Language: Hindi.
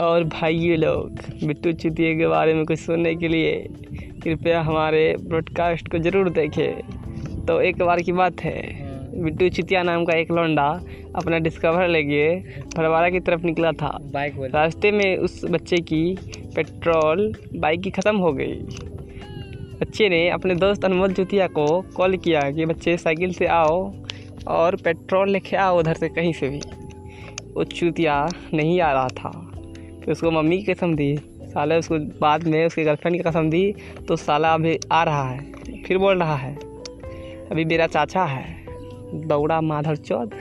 और भाइयों लोग बिट्टू चुतिया के बारे में कुछ सुनने के लिए कृपया हमारे ब्रॉडकास्ट को ज़रूर देखें। तो एक बार की बात है। बिट्टू चुतिया नाम का एक लौंडा अपना डिस्कवर लेके भड़वाड़ा की तरफ़ निकला था। बाइक रास्ते में उस बच्चे की पेट्रोल बाइक की ख़त्म हो गई। बच्चे ने अपने दोस्त अनमोल चुतिया को कॉल किया कि बच्चे साइकिल से आओ और पेट्रोल लेके आओ उधर से कहीं से भी। वो चुतिया नहीं आ रहा था। फिर उसको मम्मी की कसम दी, साले उसको बाद में उसके गर्लफ्रेंड की कसम दी तो साला अभी आ रहा है, फिर बोल रहा है, अभी मेरा चाचा है दौड़ा माधव चौध।